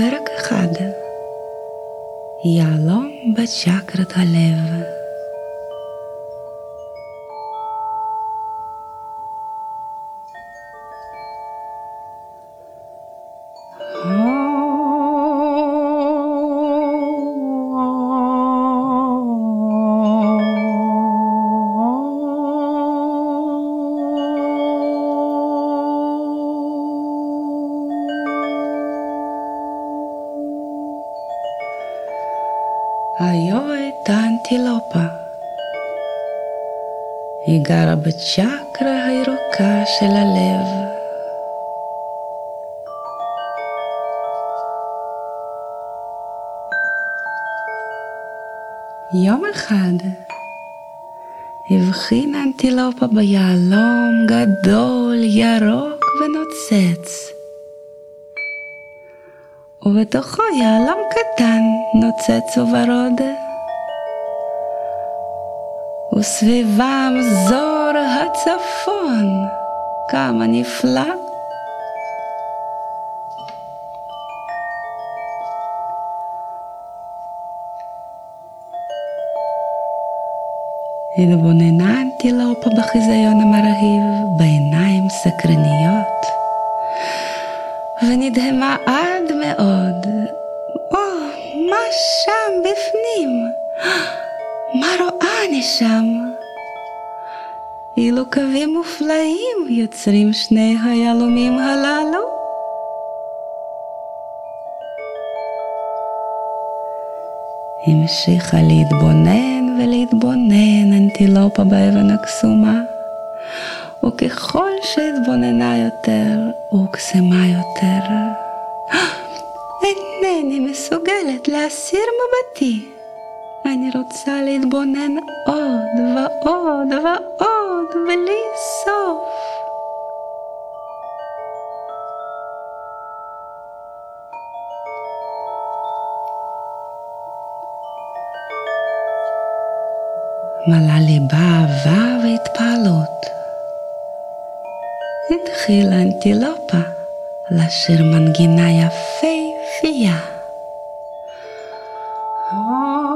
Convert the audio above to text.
פרק אחד יהלום בצ'קרת הלב היו הייתה אנטילופה. היא גרה בצ'קרה הירוקה של הלב. יום אחד הבחינה אנטילופה ביהלום גדול, ירוק ונוצץ. ובתוכו יהלום קטן נוצץ וורוד. וסביבם זור הצפון, כמה נפלא. התבוננה אנטילופה בחיזיון המרהיב בעיניים סקרניות, ונדהמה עד מאוד. או, מה שם בפנים? מה רואה אני שם? אילו קווים מופלאים יוצרים שני היהלומים הללו. המשיכה להתבונן ולהתבונן אנטילופה באבן הקסומה, וככל שהתבוננה יותר, הוקסמה יותר. אינני מסוגלת להסיר מבטי. אני רוצה להתבונן עוד ועוד ועוד בלי סוף. מלא ליבה אהבה והתפעלות. התחילה אנטילופה לשיר מנגינה יפהפייה. Oh.